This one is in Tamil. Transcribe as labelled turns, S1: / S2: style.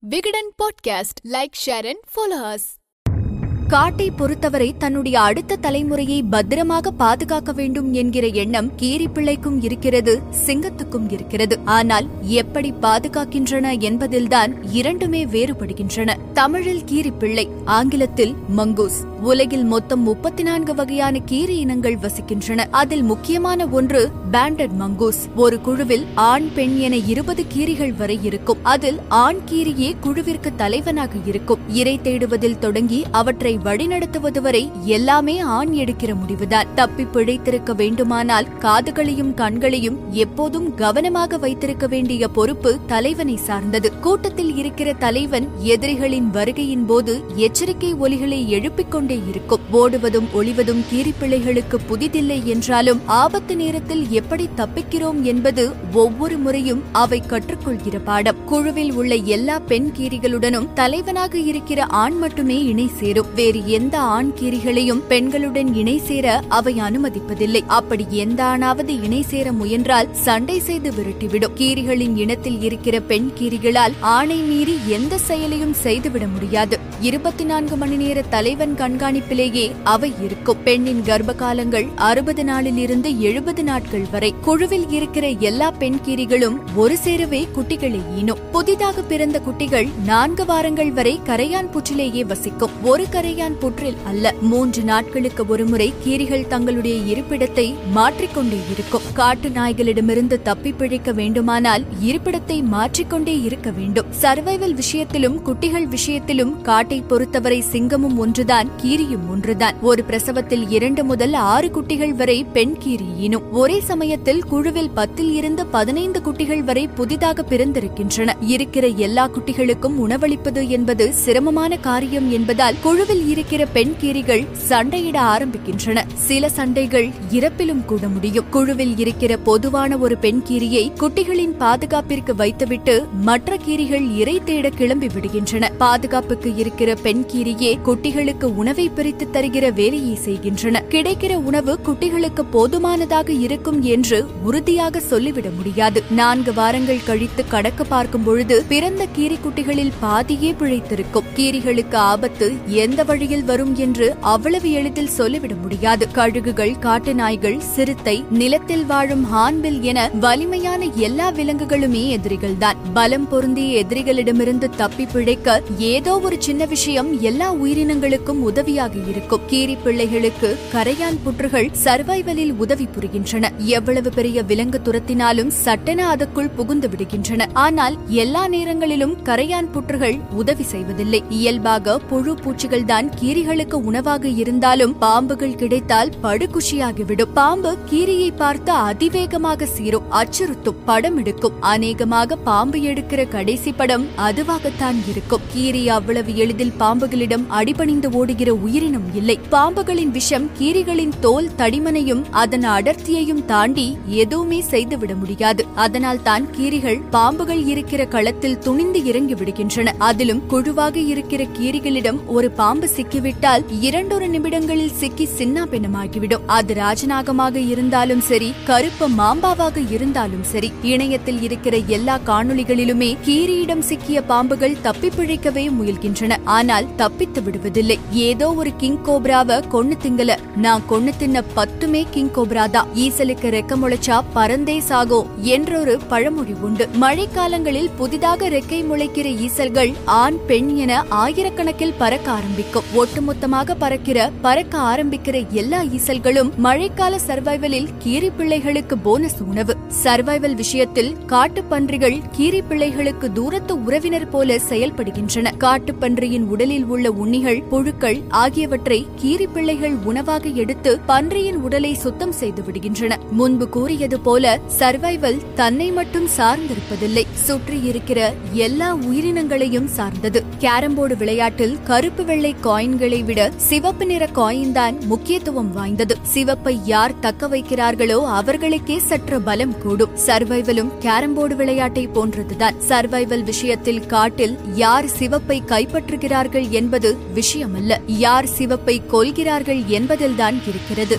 S1: Vikatan podcast. Like share and follow us
S2: காட்டை பொறுத்தவரை தன்னுடைய அடுத்த தலைமுறையை பத்திரமாக பாதுகாக்க வேண்டும் என்கிற எண்ணம் கீரிப்பிள்ளைக்கும் இருக்கிறது சிங்கத்துக்கும் இருக்கிறது. ஆனால் எப்படி பாதுகாக்கின்றன என்பதில்தான் இரண்டுமே வேறுபடுகின்றன. தமிழில் கீரிப்பிள்ளை ஆங்கிலத்தில் மங்கூஸ். உலகில் மொத்தம் முப்பத்தி நான்கு வகையான கீரி இனங்கள் வசிக்கின்றன. அதில் முக்கியமான ஒன்று பேண்டட் மங்கூஸ் ஒரு குழுவில் ஆண் பெண் என இருபது கீரிகள் வரை இருக்கும். அதில் ஆண் கீரியே குழுவிற்கு தலைவனாக இருக்கும். இரை தேடுவதில் தொடங்கி அவற்றை வழிநடத்துவது வரை எல்லாமே ஆண் எடுக்கிற முடிவுதான். தப்பி பிழைத்திருக்க வேண்டுமானால் காதுகளையும் கண்களையும் எப்போதும் கவனமாக வைத்திருக்க வேண்டிய பொறுப்பு தலைவனை சார்ந்தது. கூட்டத்தில் இருக்கிற தலைவன் எதிரிகளின் வருகையின் போது எச்சரிக்கை ஒலிகளை எழுப்பிக் கொண்டு இருக்கும். ஓடுவதும் ஒளிவதும் கீரிப்பிள்ளைகளுக்கு புதிதில்லை என்றாலும் ஆபத்து நேரத்தில் எப்படி தப்பிக்கிறோம் என்பது ஒவ்வொரு முறையும் அவை கற்றுக்கொள்கிற பாடம். குழுவில் உள்ள எல்லா பெண் கீரிகளுடனும் தலைவனாக இருக்கிற ஆண் மட்டுமே இணை சேரும். வேறு எந்த ஆண் கீரிகளையும் பெண்களுடன் இணை சேர அவை அனுமதிப்பதில்லை. அப்படி எந்த ஆணாவது இணை சேர முயன்றால் சண்டை செய்து விரட்டிவிடும். கீரிகளின் இனத்தில் இருக்கிற பெண் கீரிகளால் ஆணை மீறி எந்த செயலையும் செய்துவிட முடியாது. இருபத்தி நான்கு மணி நேர தலைவன் கண்காணிப்பிலேயே அவை இருக்கும். பெண்ணின் கர்ப்ப காலங்கள் அறுபது நாளிலிருந்து எழுபது நாட்கள் வரை. குழுவில் இருக்கிற எல்லா பெண் கீரிகளும் ஒரு சேரவே குட்டிகளை ஈனும். புதிதாக பிறந்த குட்டிகள் நான்கு வாரங்கள் வரை கரையான் புற்றிலேயே வசிக்கும். ஒரு கரையான் புற்றில் அல்ல மூன்று நாட்களுக்கு ஒருமுறை கீரிகள் தங்களுடைய இருப்பிடத்தை மாற்றிக்கொண்டே இருக்கும். காட்டு நாய்களிடமிருந்து தப்பி பிழைக்க வேண்டுமானால் இருப்பிடத்தை மாற்றிக்கொண்டே இருக்க வேண்டும். சர்வைவல் விஷயத்திலும் குட்டிகள் விஷயத்திலும் காட்டை பொறுத்தவரை சிங்கமும் ஒன்றுதான். கீரியும் ஒன்றுதான். ஒரு பிரசவத்தில் இரண்டு முதல் ஆறு குட்டிகள் வரை பெண் கீரி ஈனும். ஒரே சமயத்தில் குழுவில் பத்தில் இருந்து பதினைந்து குட்டிகள் வரை புதிதாக பிறந்திருக்கின்றன. இருக்கிற எல்லா குட்டிகளுக்கும் உணவளிப்பது என்பது சிரமமான காரியம் என்பதால் குழுவில் இருக்கிற பெண் கீரிகள் சண்டையிட ஆரம்பிக்கின்றன. சில சண்டைகள் இறப்பிலும் கூட முடியும். குழுவில் இருக்கிற பொதுவான ஒரு பெண் கீரியை குட்டிகளின் பாதுகாப்பிற்கு வைத்துவிட்டு மற்ற கீரிகள் இறை தேட கிளம்பி விடுகின்றன. பாதுகாப்புக்கு இருக்கிற பெண் கீரியே குட்டிகளுக்கு உணவு பிரித்து தருகிற வேலையை செய்கின்றன. கிடைக்கிற உணவு குட்டிகளுக்கு போதுமானதாக இருக்கும் என்று உறுதியாக சொல்லிவிட முடியாது. நான்கு வாரங்கள் கழித்து கடக்க பார்க்கும் பொழுது பிறந்த கீரி குட்டிகளில் பாதியே பிழைத்திருக்கும். கீரிகளுக்கு ஆபத்து எந்த வழியில் வரும் என்று அவ்வளவு எளிதில் சொல்லிவிட முடியாது. கழுகுகள் காட்டு நாய்கள் சிறுத்தை நிலத்தில் வாழும் ஹான்பில் என வலிமையான எல்லா விலங்குகளுமே எதிரிகள்தான். பலம் பொருந்திய எதிரிகளிடமிருந்து தப்பி பிழைக்க ஏதோ ஒரு சின்ன விஷயம் எல்லா உயிரினங்களுக்கும் உதவியாக இருக்கும். கீரி பிள்ளைகளுக்கு கரையான் புற்றுகள் சர்வைவலில் உதவி புரிகின்றன. எவ்வளவு பெரிய விலங்கு துரத்தினாலும் சட்டென அதற்குள் புகுந்து விடுகின்றன. ஆனால் எல்லா நேரங்களிலும் கரையான் புற்றுகள் உதவி செய்வதில்லை. இயல்பாக புழு பூச்சிகள் தான் கீரிகளுக்கு உணவாக இருந்தாலும் பாம்புகள் கிடைத்தால் படுகுஷியாகிவிடும். பாம்பு கீரியை பார்த்து அதிவேகமாக சீரும் அச்சுறுத்தும். படம் எடுக்கும். அநேகமாக பாம்பு எடுக்கிற கடைசி படம் அதுவாகத்தான் இருக்கும். கீரி அவ்வளவு எளிதில் பாம்புகளிடம் அடிபணிந்து ஓடுகிற உயிரினம் இல்லை. பாம்புகளின் விஷம் கீரிகளின் தோல் தடிமனையும் அதன் அடர்த்தியையும் தாண்டி எதுவுமே செய்துவிட முடியாது. அதனால் தான் கீரிகள் பாம்புகள் இருக்கிற களத்தில் துணிந்து இறங்கி விடுகின்றன. அதிலும் குழுவாக இருக்கிற கீரிகளிடம் ஒரு பாம்பு சிக்கிவிட்டால் இரண்டொரு நிமிடங்களில் சிக்கி சின்னாபின்னமாகிவிடும். அது ராஜநாகமாக இருந்தாலும் சரி கருப்பு மாம்பாவாக இருந்தாலும் சரி இணையத்தில் இருக்கிற எல்லா காணொளிகளிலுமே கீரியிடம் சிக்கிய பாம்புகள் தப்பி பிழைக்கவே முயல்கின்றன. ஆனால் தப்பித்து விடுவதில்லை. ஏதோ ஒரு கிங் கோப்ராவ கொன்னு திங்கல. நான் கொன்னு தின்ன பத்துமே கிங் கோப்ரா தான். ஈசலுக்கு ரெக்க முளைச்சா பறந்தே சாகோ என்றொரு பழமொழி உண்டு. மழைக்காலங்களில் புதிதாக ரெக்கை முளைக்கிற ஈசல்கள் ஆண் பெண் என ஆயிரக்கணக்கில் பறக்க ஆரம்பிக்கும். ஒட்டுமொத்தமாக பறக்கிற பறக்க ஆரம்பிக்கிற எல்லா ஈசல்களும் மழைக்கால சர்வைவலில் கீரி பிள்ளைகளுக்கு போனஸ் உணவு. சர்வைவல் விஷயத்தில் காட்டு பன்றிகள் கீரி பிள்ளைகளுக்கு தூரத்து உறவினர் போல செயல்படுகின்றன. காட்டுப்பன்றியின் உடலில் உள்ள உண்ணிகள் புழுக்கள் ஆகியவற்றை கீரி பிள்ளைகள் உணவாக எடுத்து பன்றியின் உடலை சுத்தம் செய்து விடுகின்றன. முன்பு கூறியது போல சர்வைவல் தன்னை மட்டும் சார்ந்திருப்பதில்லை. சுற்றி இருக்கிற எல்லா உயிரினங்களையும் சார்ந்தது. கேரம்போர்டு விளையாட்டில் கருப்பு வெள்ளை காயின்களை விட சிவப்பு நிற காயின் தான் முக்கியத்துவம் வாய்ந்தது. சிவப்பை யார் தக்க வைக்கிறார்களோ அவர்களுக்கே சற்று பலம் கூடும். சர்வைவலும் கேரம்போர்டு விளையாட்டை போன்றதுதான். சர்வைவல் விஷயத்தில் காட்டில் யார் சிவப்பை கைப்பற்றுகிறார்கள் என்பது விஷயமல்ல. யார் சிவப்பை கொள்கிறார்கள் என்பதில்தான் இருக்கிறது.